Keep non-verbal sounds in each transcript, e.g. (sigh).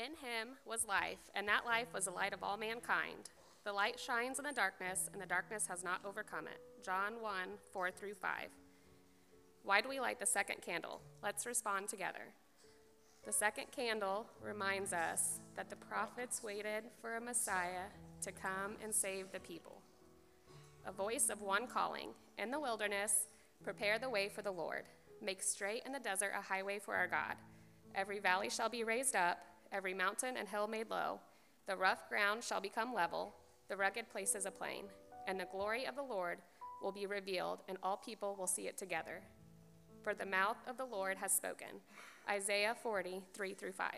In him was life, and that life was the light of all mankind. The light shines in the darkness, and the darkness has not overcome it. John 1 4 through 5. Why do we light the second candle? Let's respond together. The second candle reminds us that the prophets waited for a Messiah to come and save the people. A voice of one calling, In the wilderness, prepare the way for the Lord. Make straight in the desert a highway for our God. Every valley shall be raised up, every mountain and hill made low. The rough ground shall become level, the rugged places a plain. And the glory of the Lord will be revealed, and all people will see it together. For the mouth of the Lord has spoken. Isaiah 40, 3 through 5.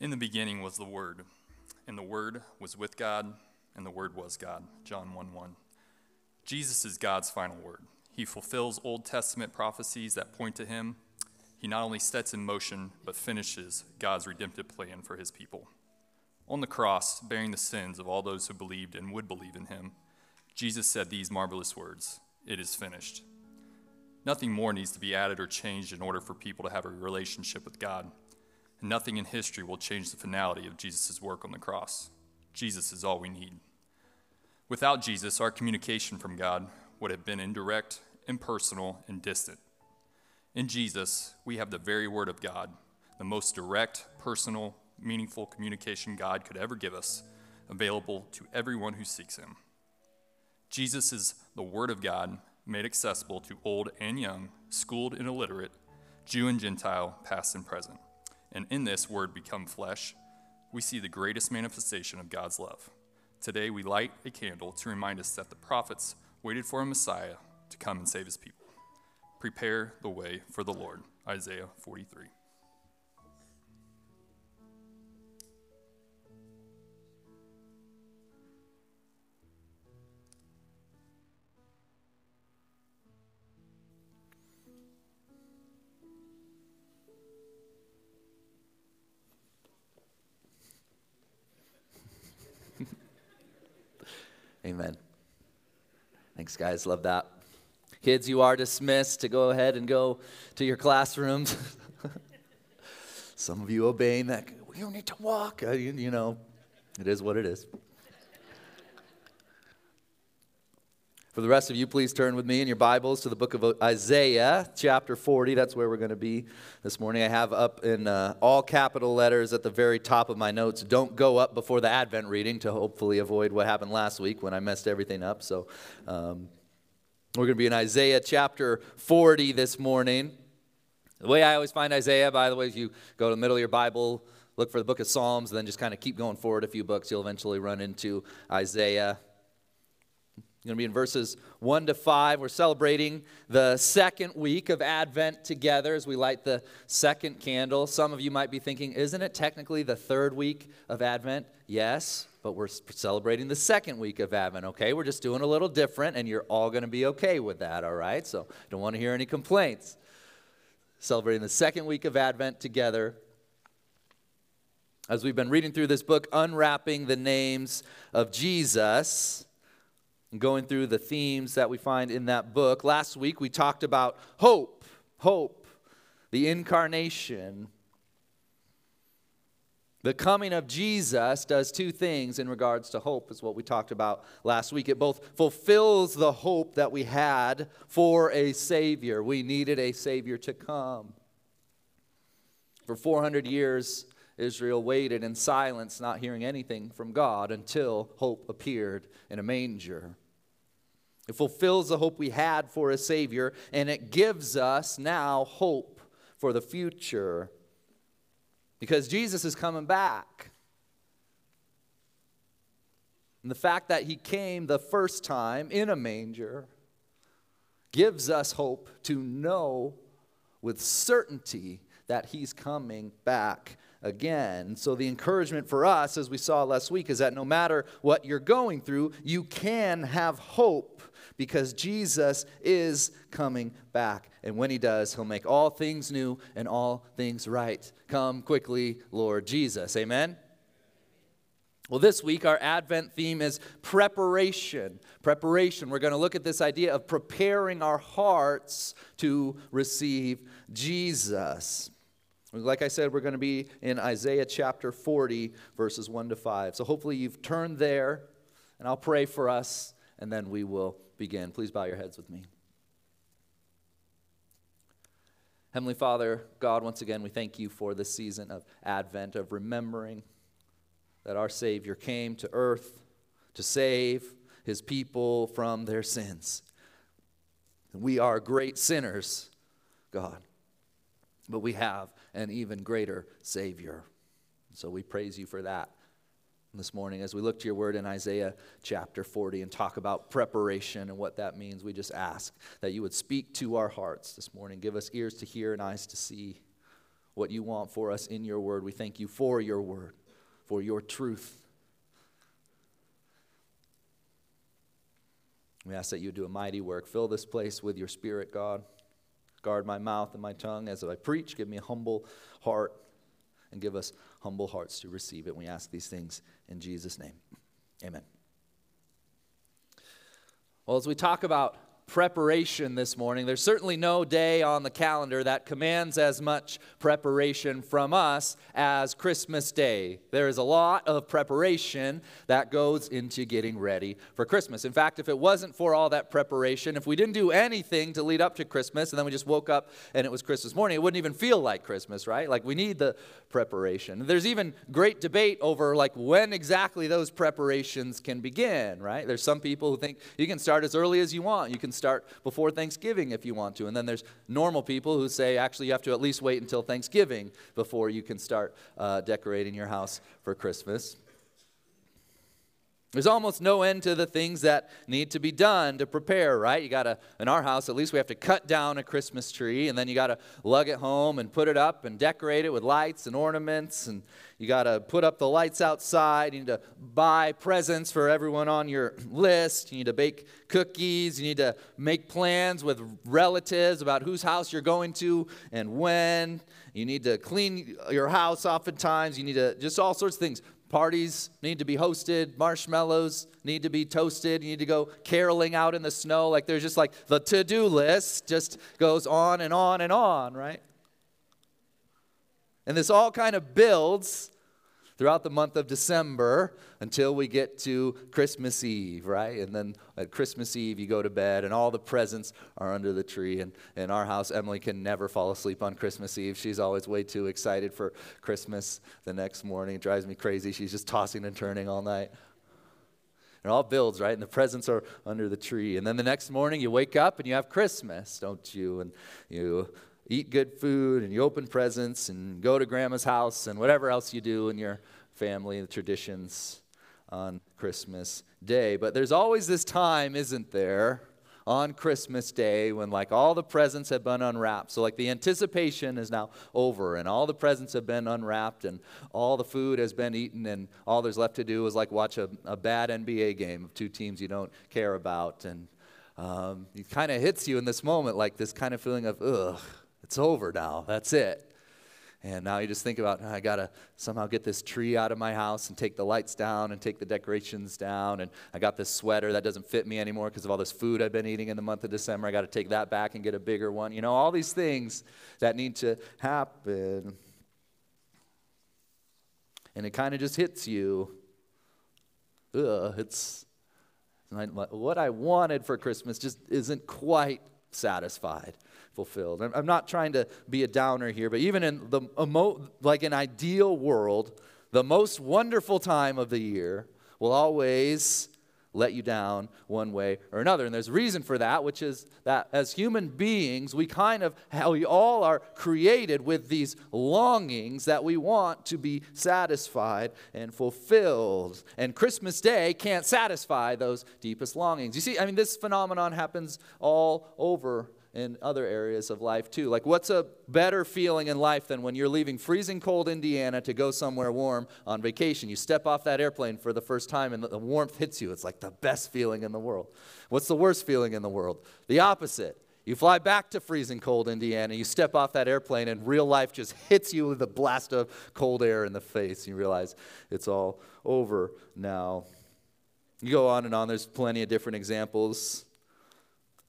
In the beginning was the Word, and the Word was with God, and the Word was God. John 1 1. Jesus is God's final word. He fulfills Old Testament prophecies that point to him. He not only sets in motion, but finishes God's redemptive plan for his people. On the cross, bearing the sins of all those who believed and would believe in him, Jesus said these marvelous words It is finished. Nothing more needs to be added or changed in order for people to have a relationship with God. And nothing in history will change the finality of Jesus' work on the cross. Jesus is all we need. Without Jesus, our communication from God would have been indirect, impersonal, and distant. In Jesus, we have the very Word of God, the most direct, personal, meaningful communication God could ever give us, available to everyone who seeks Him. Jesus is the Word of God made accessible to old and young, schooled and illiterate, Jew and Gentile, past and present. And in this Word become flesh, we see the greatest manifestation of God's love. Today we light a candle to remind us that the prophets waited for a Messiah to come and save his people. Prepare the way for the Lord. Isaiah 43. (laughs) Amen. Thanks, guys. Love that. Kids, you are dismissed to go ahead and go to your classrooms. (laughs) Some of you obeying that. Don't need to walk. Uh, you, you know, it is what it is. For the rest of you, please turn with me in your Bibles to the book of Isaiah, chapter 40. That's where we're going to be this morning. I have up in uh, all capital letters at the very top of my notes don't go up before the Advent reading to hopefully avoid what happened last week when I messed everything up. So um, we're going to be in Isaiah chapter 40 this morning. The way I always find Isaiah, by the way, is you go to the middle of your Bible, look for the book of Psalms, and then just kind of keep going forward a few books. You'll eventually run into Isaiah going to be in verses 1 to 5. We're celebrating the second week of Advent together as we light the second candle. Some of you might be thinking, isn't it technically the third week of Advent? Yes, but we're celebrating the second week of Advent, okay? We're just doing a little different, and you're all going to be okay with that, all right? So don't want to hear any complaints. Celebrating the second week of Advent together as we've been reading through this book, unwrapping the names of Jesus going through the themes that we find in that book. Last week we talked about hope, hope, the incarnation. The coming of Jesus does two things in regards to hope, is what we talked about last week. It both fulfills the hope that we had for a Savior. We needed a Savior to come. For 400 years, Israel waited in silence, not hearing anything from God until hope appeared in a manger. It fulfills the hope we had for a Savior, and it gives us now hope for the future because Jesus is coming back. And the fact that He came the first time in a manger gives us hope to know with certainty that He's coming back again. So, the encouragement for us, as we saw last week, is that no matter what you're going through, you can have hope because Jesus is coming back. And when he does, he'll make all things new and all things right. Come quickly, Lord Jesus. Amen. Well, this week our Advent theme is preparation. Preparation. We're going to look at this idea of preparing our hearts to receive Jesus. Like I said, we're going to be in Isaiah chapter 40, verses 1 to 5. So hopefully you've turned there, and I'll pray for us, and then we will begin. Please bow your heads with me. Heavenly Father, God, once again, we thank you for this season of Advent, of remembering that our Savior came to earth to save his people from their sins. We are great sinners, God, but we have an even greater Savior. So we praise you for that this morning as we look to your word in Isaiah chapter 40 and talk about preparation and what that means. We just ask that you would speak to our hearts this morning. Give us ears to hear and eyes to see what you want for us in your word. We thank you for your word, for your truth. We ask that you do a mighty work. Fill this place with your spirit, God. Guard my mouth and my tongue as I preach. Give me a humble heart and give us humble hearts to receive it. We ask these things in Jesus' name. Amen. Well, as we talk about preparation this morning. There's certainly no day on the calendar that commands as much preparation from us as Christmas Day. There is a lot of preparation that goes into getting ready for Christmas. In fact, if it wasn't for all that preparation, if we didn't do anything to lead up to Christmas and then we just woke up and it was Christmas morning, it wouldn't even feel like Christmas, right? Like we need the preparation. There's even great debate over like when exactly those preparations can begin, right? There's some people who think you can start as early as you want. You can start before Thanksgiving if you want to. And then there's normal people who say actually you have to at least wait until Thanksgiving before you can start uh, decorating your house for Christmas. There's almost no end to the things that need to be done to prepare, right? You got to, in our house, at least we have to cut down a Christmas tree, and then you got to lug it home and put it up and decorate it with lights and ornaments, and you got to put up the lights outside. You need to buy presents for everyone on your list. You need to bake cookies. You need to make plans with relatives about whose house you're going to and when. You need to clean your house oftentimes. You need to just all sorts of things. Parties need to be hosted, marshmallows need to be toasted, you need to go caroling out in the snow. Like there's just like the to do list just goes on and on and on, right? And this all kind of builds throughout the month of December until we get to Christmas Eve, right? And then at Christmas Eve, you go to bed and all the presents are under the tree. And in our house, Emily can never fall asleep on Christmas Eve. She's always way too excited for Christmas the next morning. It drives me crazy. She's just tossing and turning all night. It all builds, right? And the presents are under the tree. And then the next morning, you wake up and you have Christmas, don't you? And you eat good food and you open presents and go to grandma's house and whatever else you do in your family, the traditions on Christmas Day. But there's always this time, isn't there, on Christmas Day when like all the presents have been unwrapped. So like the anticipation is now over and all the presents have been unwrapped and all the food has been eaten and all there's left to do is like watch a, a bad NBA game of two teams you don't care about. And um, it kind of hits you in this moment like this kind of feeling of, ugh, it's over now. That's it. And now you just think about, ah, I got to somehow get this tree out of my house and take the lights down and take the decorations down. And I got this sweater that doesn't fit me anymore because of all this food I've been eating in the month of December. I got to take that back and get a bigger one. You know, all these things that need to happen. And it kind of just hits you. Ugh, it's what I wanted for Christmas just isn't quite satisfied fulfilled. I'm not trying to be a downer here, but even in the like an ideal world, the most wonderful time of the year will always let you down one way or another. And there's a reason for that, which is that as human beings, we kind of, how we all are created with these longings that we want to be satisfied and fulfilled. And Christmas Day can't satisfy those deepest longings. You see, I mean, this phenomenon happens all over in other areas of life too. Like, what's a better feeling in life than when you're leaving freezing cold Indiana to go somewhere warm on vacation? You step off that airplane for the first time and the warmth hits you. It's like the best feeling in the world. What's the worst feeling in the world? The opposite. You fly back to freezing cold Indiana, you step off that airplane, and real life just hits you with a blast of cold air in the face. You realize it's all over now. You go on and on, there's plenty of different examples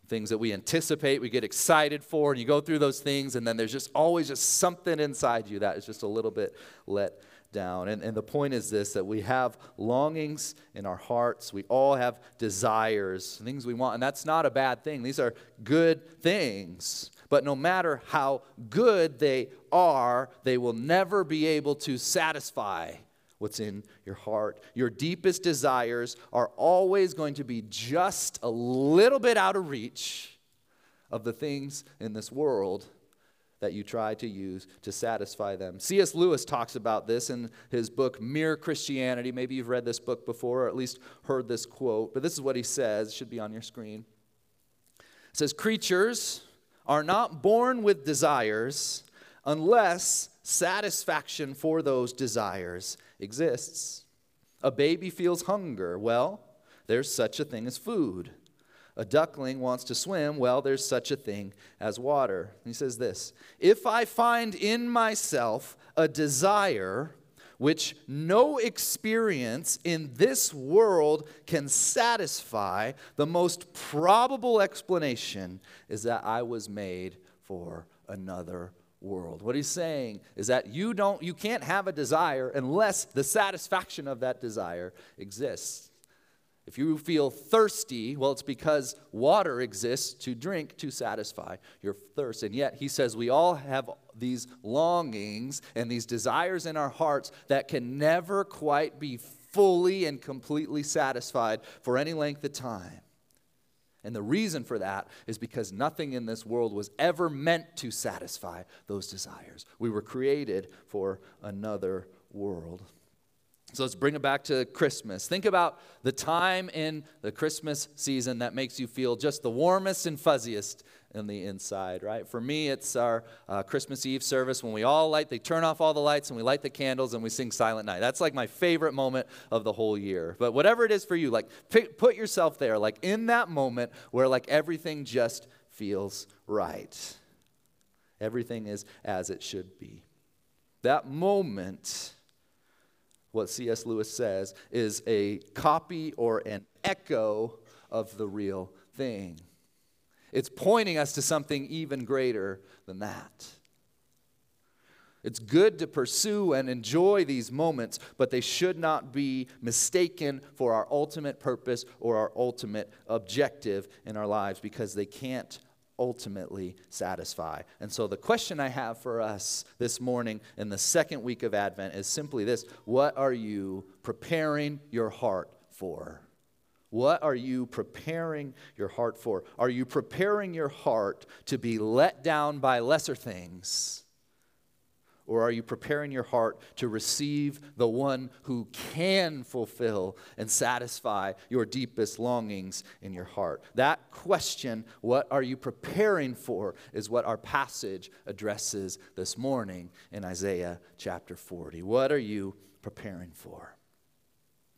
things that we anticipate, we get excited for, and you go through those things, and then there's just always just something inside you that is just a little bit let down. And, and the point is this that we have longings in our hearts, we all have desires, things we want, and that's not a bad thing. These are good things. But no matter how good they are, they will never be able to satisfy what's in your heart. Your deepest desires are always going to be just a little bit out of reach of the things in this world that you try to use to satisfy them. C.S. Lewis talks about this in his book, Mere Christianity. Maybe you've read this book before, or at least heard this quote, but this is what he says. It should be on your screen. It says, Creatures are not born with desires unless satisfaction for those desires exists. A baby feels hunger. Well, there's such a thing as food. A duckling wants to swim. Well, there's such a thing as water. He says this If I find in myself a desire which no experience in this world can satisfy, the most probable explanation is that I was made for another world. What he's saying is that you don't you can't have a desire unless the satisfaction of that desire exists. If you feel thirsty, well, it's because water exists to drink to satisfy your thirst. And yet, he says we all have these longings and these desires in our hearts that can never quite be fully and completely satisfied for any length of time. And the reason for that is because nothing in this world was ever meant to satisfy those desires. We were created for another world. So let's bring it back to Christmas. Think about the time in the Christmas season that makes you feel just the warmest and fuzziest in the inside, right? For me, it's our uh, Christmas Eve service when we all light, they turn off all the lights and we light the candles and we sing Silent Night. That's like my favorite moment of the whole year. But whatever it is for you, like put yourself there, like in that moment where like everything just feels right. Everything is as it should be. That moment what C.S. Lewis says is a copy or an echo of the real thing. It's pointing us to something even greater than that. It's good to pursue and enjoy these moments, but they should not be mistaken for our ultimate purpose or our ultimate objective in our lives because they can't ultimately satisfy. And so, the question I have for us this morning in the second week of Advent is simply this What are you preparing your heart for? What are you preparing your heart for? Are you preparing your heart to be let down by lesser things? Or are you preparing your heart to receive the one who can fulfill and satisfy your deepest longings in your heart? That question, what are you preparing for, is what our passage addresses this morning in Isaiah chapter 40. What are you preparing for?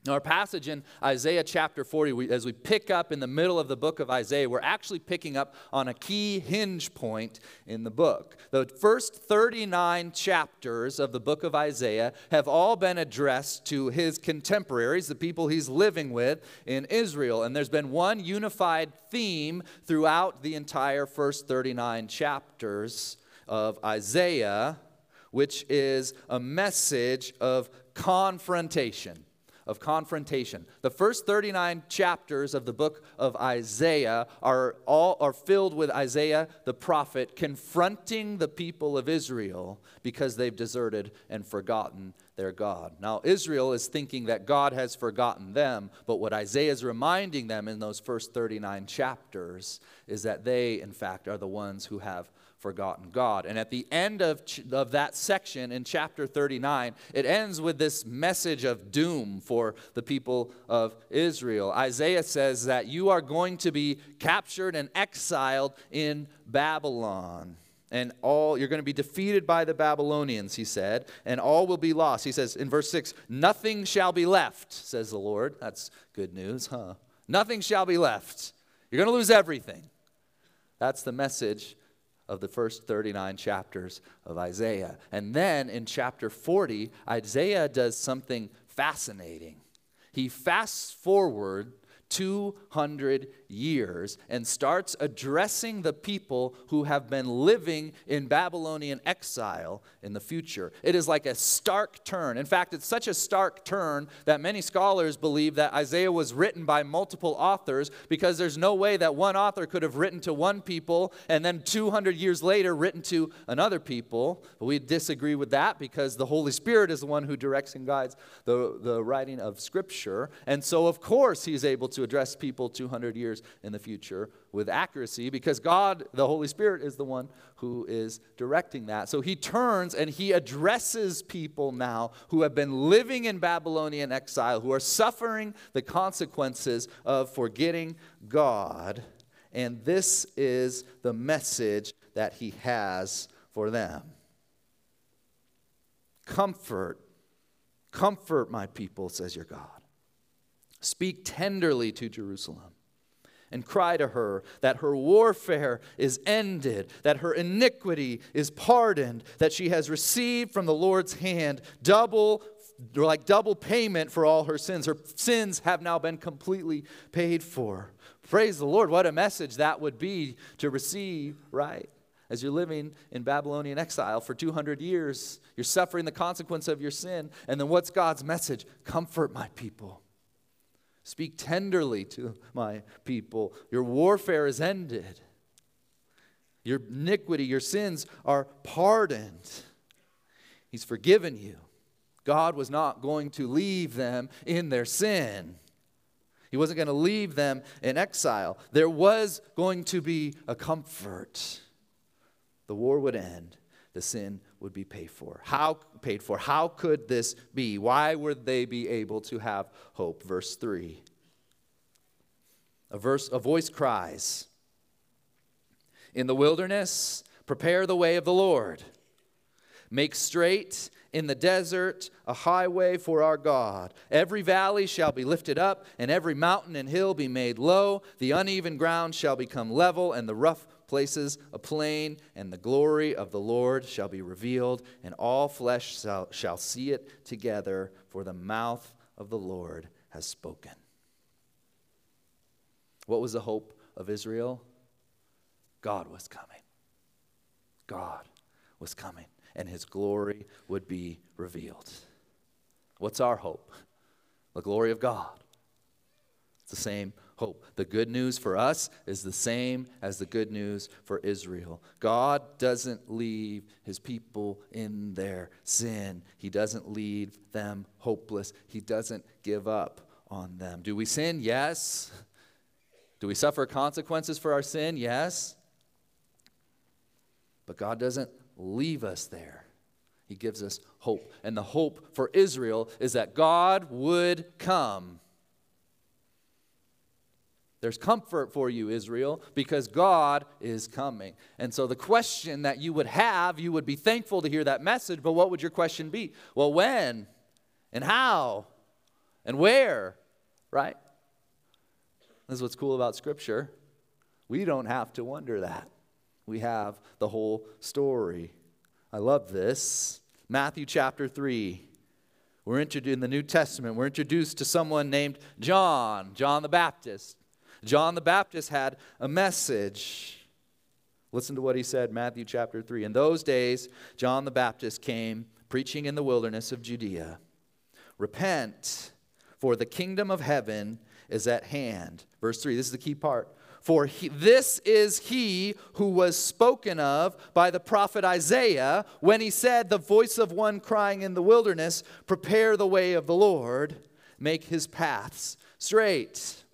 Now, our passage in Isaiah chapter 40, we, as we pick up in the middle of the book of Isaiah, we're actually picking up on a key hinge point in the book. The first 39 chapters of the book of Isaiah have all been addressed to his contemporaries, the people he's living with in Israel. And there's been one unified theme throughout the entire first 39 chapters of Isaiah, which is a message of confrontation of confrontation. The first 39 chapters of the book of Isaiah are all are filled with Isaiah the prophet confronting the people of Israel because they've deserted and forgotten their God. Now Israel is thinking that God has forgotten them, but what Isaiah is reminding them in those first 39 chapters is that they in fact are the ones who have forgotten God. And at the end of, ch- of that section in chapter 39, it ends with this message of doom for the people of Israel. Isaiah says that you are going to be captured and exiled in Babylon and all you're going to be defeated by the Babylonians, he said, and all will be lost. He says in verse 6, nothing shall be left, says the Lord. That's good news, huh? Nothing shall be left. You're going to lose everything. That's the message of the first 39 chapters of Isaiah. And then in chapter 40, Isaiah does something fascinating. He fasts forward 200 years and starts addressing the people who have been living in Babylonian exile in the future. It is like a stark turn. In fact, it's such a stark turn that many scholars believe that Isaiah was written by multiple authors because there's no way that one author could have written to one people and then 200 years later written to another people. But we disagree with that because the Holy Spirit is the one who directs and guides the, the writing of Scripture. And so, of course, he's able to address people 200 years in the future with accuracy because God, the Holy Spirit, is the one who is directing that. So he turns and he addresses people now who have been living in Babylonian exile, who are suffering the consequences of forgetting God. And this is the message that he has for them Comfort, comfort my people, says your God. Speak tenderly to Jerusalem and cry to her that her warfare is ended, that her iniquity is pardoned, that she has received from the Lord's hand double like double payment for all her sins. Her sins have now been completely paid for. Praise the Lord. What a message that would be to receive, right? As you're living in Babylonian exile for 200 years, you're suffering the consequence of your sin. And then what's God's message? Comfort my people. Speak tenderly to my people. Your warfare is ended. Your iniquity, your sins are pardoned. He's forgiven you. God was not going to leave them in their sin. He wasn't going to leave them in exile. There was going to be a comfort. The war would end, the sin would be paid for. How paid for? How could this be? Why would they be able to have hope? Verse 3. A verse a voice cries, In the wilderness, prepare the way of the Lord. Make straight in the desert a highway for our God. Every valley shall be lifted up, and every mountain and hill be made low. The uneven ground shall become level, and the rough places a plain, and the glory of the Lord shall be revealed, and all flesh shall, shall see it together, for the mouth of the Lord has spoken. What was the hope of Israel? God was coming. God was coming, and his glory would be revealed. What's our hope? The glory of God. It's the same hope. The good news for us is the same as the good news for Israel. God doesn't leave his people in their sin, he doesn't leave them hopeless, he doesn't give up on them. Do we sin? Yes. Do we suffer consequences for our sin? Yes. But God doesn't leave us there. He gives us hope. And the hope for Israel is that God would come there's comfort for you, Israel, because God is coming. And so, the question that you would have, you would be thankful to hear that message, but what would your question be? Well, when? And how? And where? Right? This is what's cool about Scripture. We don't have to wonder that. We have the whole story. I love this. Matthew chapter 3. We're introduced in the New Testament, we're introduced to someone named John, John the Baptist. John the Baptist had a message. Listen to what he said, Matthew chapter 3. In those days, John the Baptist came preaching in the wilderness of Judea Repent, for the kingdom of heaven is at hand. Verse 3, this is the key part. For he, this is he who was spoken of by the prophet Isaiah when he said, The voice of one crying in the wilderness, Prepare the way of the Lord, make his paths straight.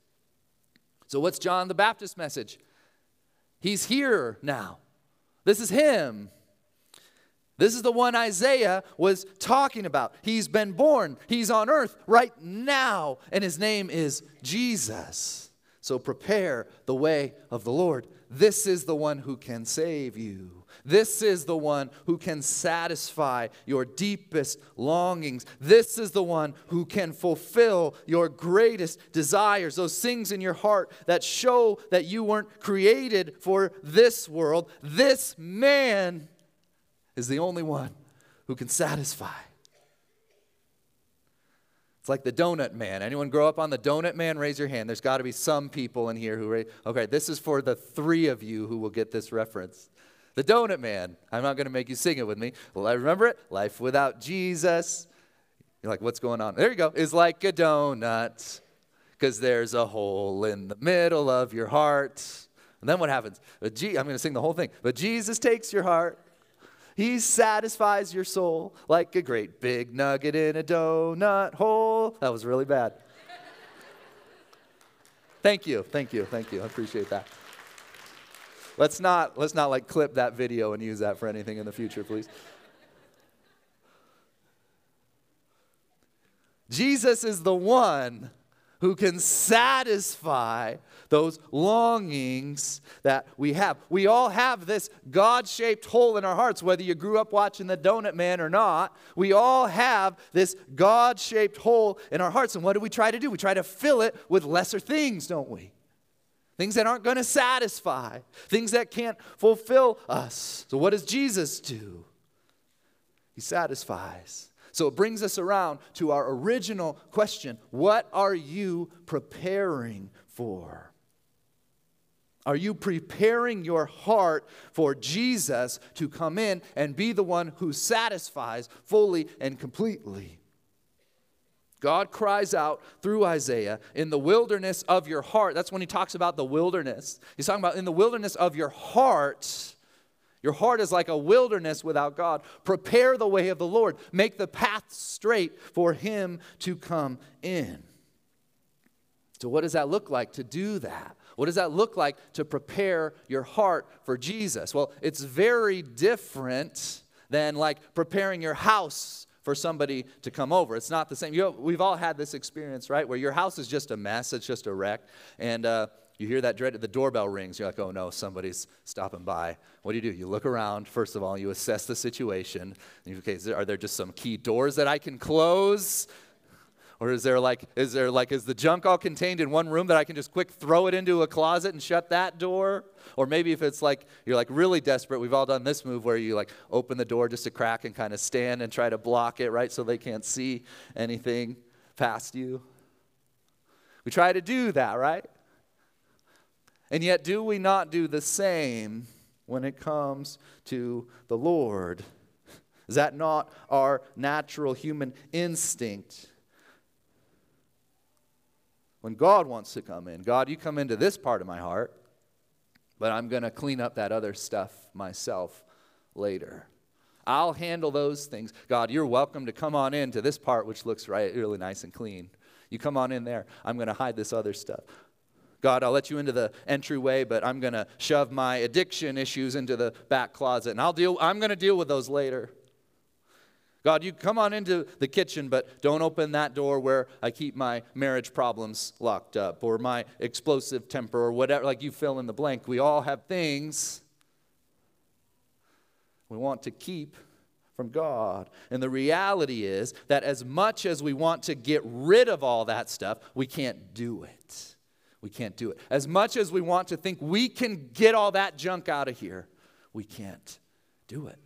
So, what's John the Baptist message? He's here now. This is him. This is the one Isaiah was talking about. He's been born, he's on earth right now, and his name is Jesus. So prepare the way of the Lord. This is the one who can save you. This is the one who can satisfy your deepest longings. This is the one who can fulfill your greatest desires, those things in your heart that show that you weren't created for this world. This man is the only one who can satisfy. It's like the donut man. Anyone grow up on the donut man? Raise your hand. There's got to be some people in here who raise. Okay, this is for the three of you who will get this reference. The donut man. I'm not going to make you sing it with me. Well, I remember it. Life without Jesus. You're like, what's going on? There you go. Is like a donut because there's a hole in the middle of your heart. And then what happens? I'm going to sing the whole thing. But Jesus takes your heart he satisfies your soul like a great big nugget in a donut hole. That was really bad. thank you, thank you, thank you. I appreciate that. Let's not let's not like clip that video and use that for anything in the future, please. Jesus is the one who can satisfy those longings that we have. We all have this God shaped hole in our hearts, whether you grew up watching the Donut Man or not. We all have this God shaped hole in our hearts. And what do we try to do? We try to fill it with lesser things, don't we? Things that aren't going to satisfy, things that can't fulfill us. So, what does Jesus do? He satisfies. So it brings us around to our original question What are you preparing for? Are you preparing your heart for Jesus to come in and be the one who satisfies fully and completely? God cries out through Isaiah, in the wilderness of your heart. That's when he talks about the wilderness. He's talking about in the wilderness of your heart your heart is like a wilderness without God. Prepare the way of the Lord, make the path straight for Him to come in. So, what does that look like to do that? What does that look like to prepare your heart for Jesus? Well, it's very different than like preparing your house for somebody to come over. It's not the same. You know, we've all had this experience, right? Where your house is just a mess, it's just a wreck. And, uh, you hear that dreaded, the doorbell rings. You're like, oh no, somebody's stopping by. What do you do? You look around, first of all, you assess the situation. You, okay, are there just some key doors that I can close? Or is there like, is there like, is the junk all contained in one room that I can just quick throw it into a closet and shut that door? Or maybe if it's like, you're like really desperate, we've all done this move where you like open the door just a crack and kind of stand and try to block it, right? So they can't see anything past you. We try to do that, right? And yet, do we not do the same when it comes to the Lord? Is that not our natural human instinct? When God wants to come in, God, you come into this part of my heart, but I'm going to clean up that other stuff myself later. I'll handle those things. God, you're welcome to come on into this part, which looks right, really nice and clean. You come on in there. I'm going to hide this other stuff. God, I'll let you into the entryway, but I'm going to shove my addiction issues into the back closet, and I'll deal, I'm going to deal with those later. God, you come on into the kitchen, but don't open that door where I keep my marriage problems locked up or my explosive temper or whatever. Like you fill in the blank. We all have things we want to keep from God. And the reality is that as much as we want to get rid of all that stuff, we can't do it. We can't do it. As much as we want to think we can get all that junk out of here, we can't do it.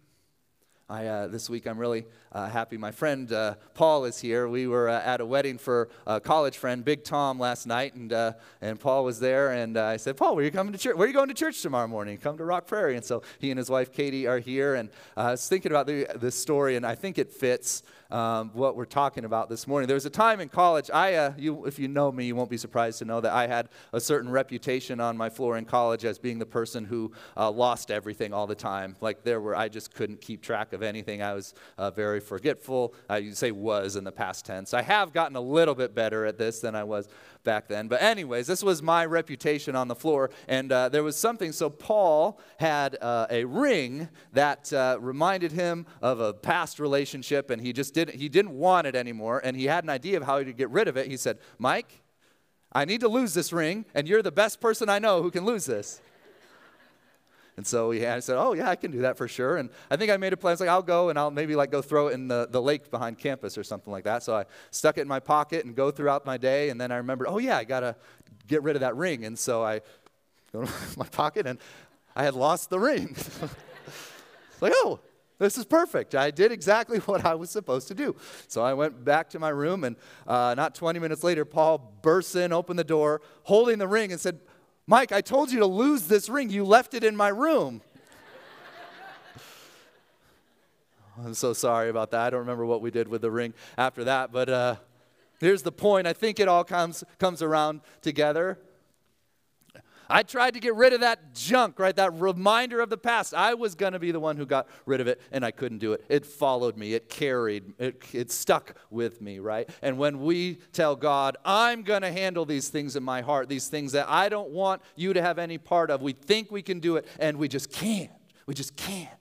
I, uh, this week, I'm really happy. My friend uh, Paul is here. We were uh, at a wedding for a college friend, Big Tom, last night, and, uh, and Paul was there. And uh, I said, Paul, where are you coming to church? Where are you going to church tomorrow morning? Come to Rock Prairie. And so he and his wife Katie are here. And I was thinking about the, this story, and I think it fits um, what we're talking about this morning. There was a time in college, I, uh, you, if you know me, you won't be surprised to know that I had a certain reputation on my floor in college as being the person who uh, lost everything all the time. Like there were, I just couldn't keep track of anything. I was uh, very forgetful. I you say was in the past tense. I have gotten a little bit better at this than I was back then. But, anyways, this was my reputation on the floor. And uh, there was something. So, Paul had uh, a ring that uh, reminded him of a past relationship, and he just didn't, he didn't want it anymore. And he had an idea of how he could get rid of it. He said, Mike, I need to lose this ring, and you're the best person I know who can lose this. And so he I said, oh, yeah, I can do that for sure. And I think I made a plan. I was like, I'll go and I'll maybe like go throw it in the, the lake behind campus or something like that. So I stuck it in my pocket and go throughout my day. And then I remembered, oh, yeah, I got to get rid of that ring. And so I (laughs) go to my pocket and I had lost the ring. (laughs) like, oh, This is perfect. I did exactly (laughs) what I was supposed to do. So I went back to my room, and uh, not 20 minutes later, Paul bursts in, opened the door, holding the ring, and said, Mike, I told you to lose this ring. You left it in my room. (laughs) I'm so sorry about that. I don't remember what we did with the ring after that, but uh, here's the point. I think it all comes, comes around together. I tried to get rid of that junk, right? That reminder of the past. I was going to be the one who got rid of it, and I couldn't do it. It followed me, it carried, it, it stuck with me, right? And when we tell God, I'm going to handle these things in my heart, these things that I don't want you to have any part of, we think we can do it, and we just can't. We just can't.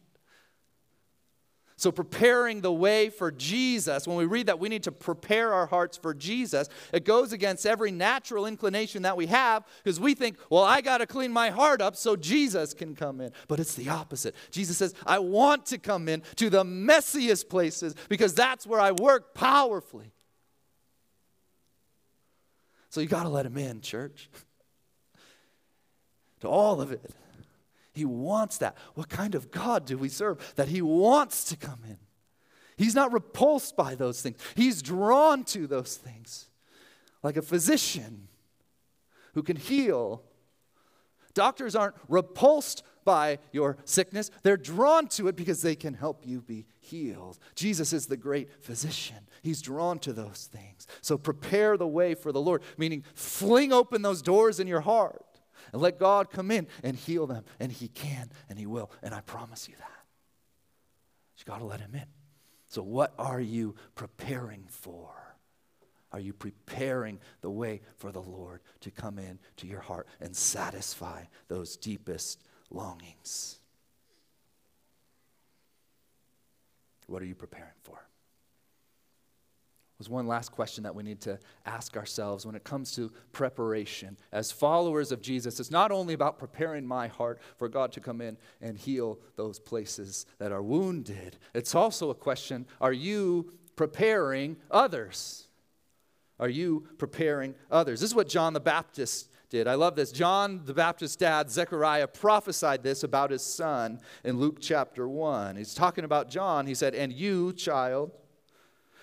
So, preparing the way for Jesus, when we read that we need to prepare our hearts for Jesus, it goes against every natural inclination that we have because we think, well, I got to clean my heart up so Jesus can come in. But it's the opposite. Jesus says, I want to come in to the messiest places because that's where I work powerfully. So, you got to let him in, church, (laughs) to all of it. He wants that. What kind of God do we serve that He wants to come in? He's not repulsed by those things, He's drawn to those things. Like a physician who can heal. Doctors aren't repulsed by your sickness, they're drawn to it because they can help you be healed. Jesus is the great physician. He's drawn to those things. So prepare the way for the Lord, meaning fling open those doors in your heart and let God come in and heal them. And He can and He will. And I promise you that. You got to let Him in. So, what are you preparing for? Are you preparing the way for the Lord to come in to your heart and satisfy those deepest longings? What are you preparing for? Was one last question that we need to ask ourselves when it comes to preparation. As followers of Jesus, it's not only about preparing my heart for God to come in and heal those places that are wounded, it's also a question are you preparing others? Are you preparing others? This is what John the Baptist did. I love this. John the Baptist's dad, Zechariah, prophesied this about his son in Luke chapter 1. He's talking about John. He said, And you, child,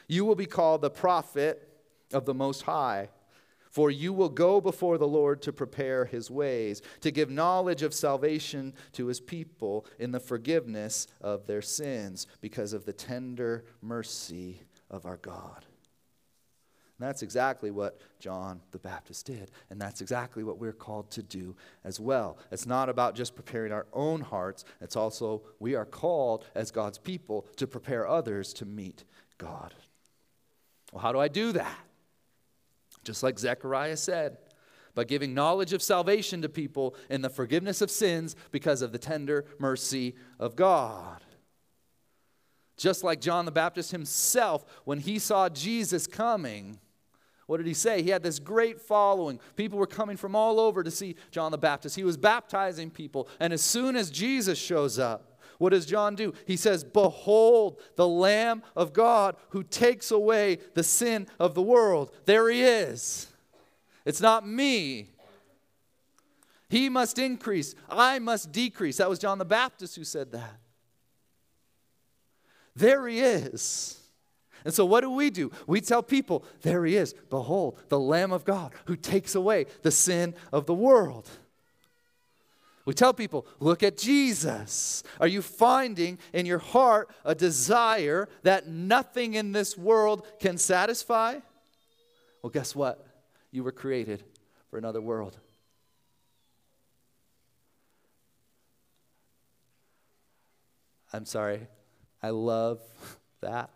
you will be called the prophet of the Most High. For you will go before the Lord to prepare his ways, to give knowledge of salvation to his people in the forgiveness of their sins, because of the tender mercy of our God. And that's exactly what John the Baptist did. And that's exactly what we're called to do as well. It's not about just preparing our own hearts, it's also we are called as God's people to prepare others to meet God. Well, how do I do that? Just like Zechariah said, by giving knowledge of salvation to people and the forgiveness of sins because of the tender mercy of God. Just like John the Baptist himself, when he saw Jesus coming, what did he say? He had this great following. People were coming from all over to see John the Baptist. He was baptizing people. And as soon as Jesus shows up, what does John do? He says, Behold, the Lamb of God who takes away the sin of the world. There he is. It's not me. He must increase, I must decrease. That was John the Baptist who said that. There he is. And so, what do we do? We tell people, There he is. Behold, the Lamb of God who takes away the sin of the world. We tell people, look at Jesus. Are you finding in your heart a desire that nothing in this world can satisfy? Well, guess what? You were created for another world. I'm sorry. I love (laughs) that.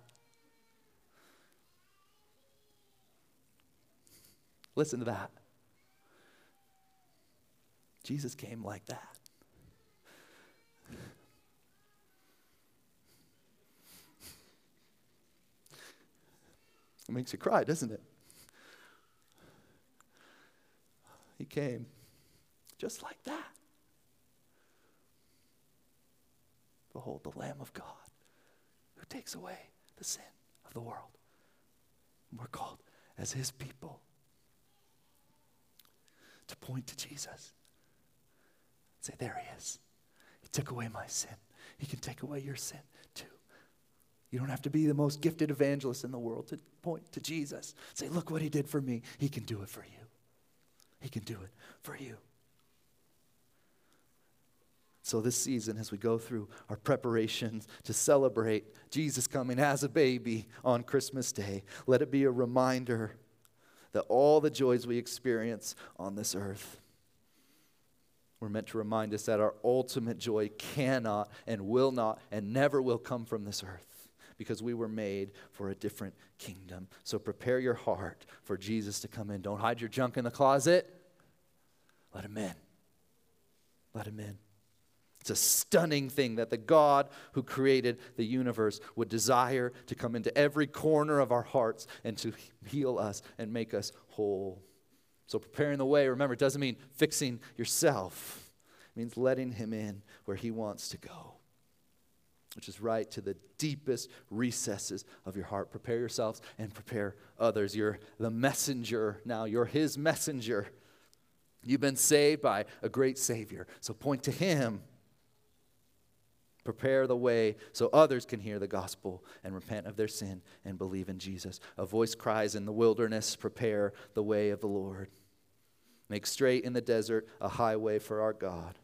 Listen to that. Jesus came like that. It makes you cry, doesn't it? He came just like that. Behold, the Lamb of God who takes away the sin of the world. we're called as his people to point to Jesus. Say, there he is. He took away my sin. He can take away your sin too. You don't have to be the most gifted evangelist in the world to point to Jesus. Say, look what he did for me. He can do it for you. He can do it for you. So, this season, as we go through our preparations to celebrate Jesus coming as a baby on Christmas Day, let it be a reminder that all the joys we experience on this earth were meant to remind us that our ultimate joy cannot and will not and never will come from this earth because we were made for a different kingdom. So prepare your heart for Jesus to come in. Don't hide your junk in the closet. Let him in. Let him in. It's a stunning thing that the God who created the universe would desire to come into every corner of our hearts and to heal us and make us whole. So, preparing the way, remember, it doesn't mean fixing yourself, it means letting Him in where He wants to go, which is right to the deepest recesses of your heart. Prepare yourselves and prepare others. You're the messenger now, you're His messenger. You've been saved by a great Savior. So, point to Him Prepare the way so others can hear the gospel and repent of their sin and believe in Jesus. A voice cries in the wilderness, Prepare the way of the Lord. Make straight in the desert a highway for our God.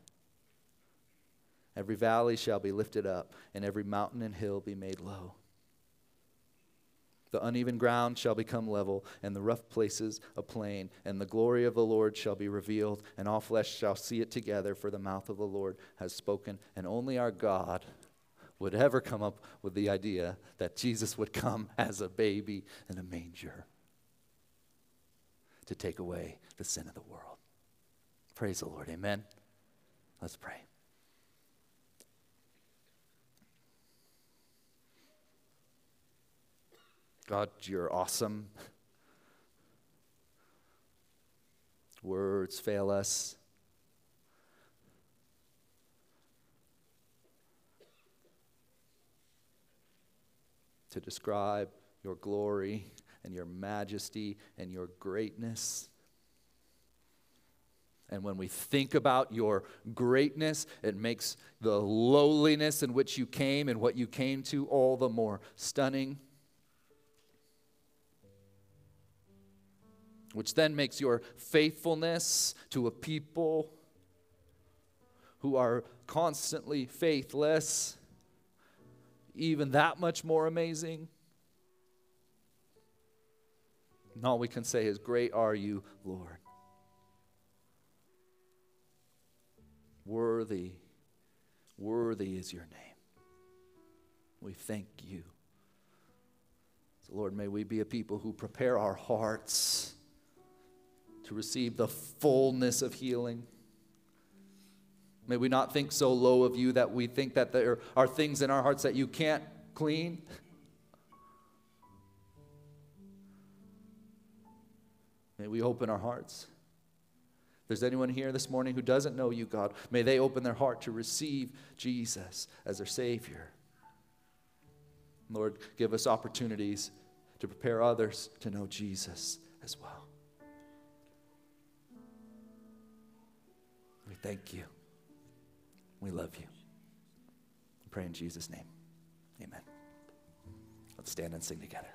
Every valley shall be lifted up, and every mountain and hill be made low. The uneven ground shall become level, and the rough places a plain, and the glory of the Lord shall be revealed, and all flesh shall see it together, for the mouth of the Lord has spoken. And only our God would ever come up with the idea that Jesus would come as a baby in a manger to take away the sin of the world. Praise the Lord. Amen. Let's pray. God, you're awesome. Words fail us. To describe your glory and your majesty and your greatness. And when we think about your greatness, it makes the lowliness in which you came and what you came to all the more stunning. Which then makes your faithfulness to a people who are constantly faithless even that much more amazing. And all we can say is, Great are you, Lord. Worthy, worthy is your name. We thank you. So, Lord, may we be a people who prepare our hearts to receive the fullness of healing. May we not think so low of you that we think that there are things in our hearts that you can't clean. May we open our hearts. If there's anyone here this morning who doesn't know you, God, may they open their heart to receive Jesus as their Savior. Lord, give us opportunities to prepare others to know Jesus as well. Thank you. We love you. I pray in Jesus' name. Amen. Let's stand and sing together.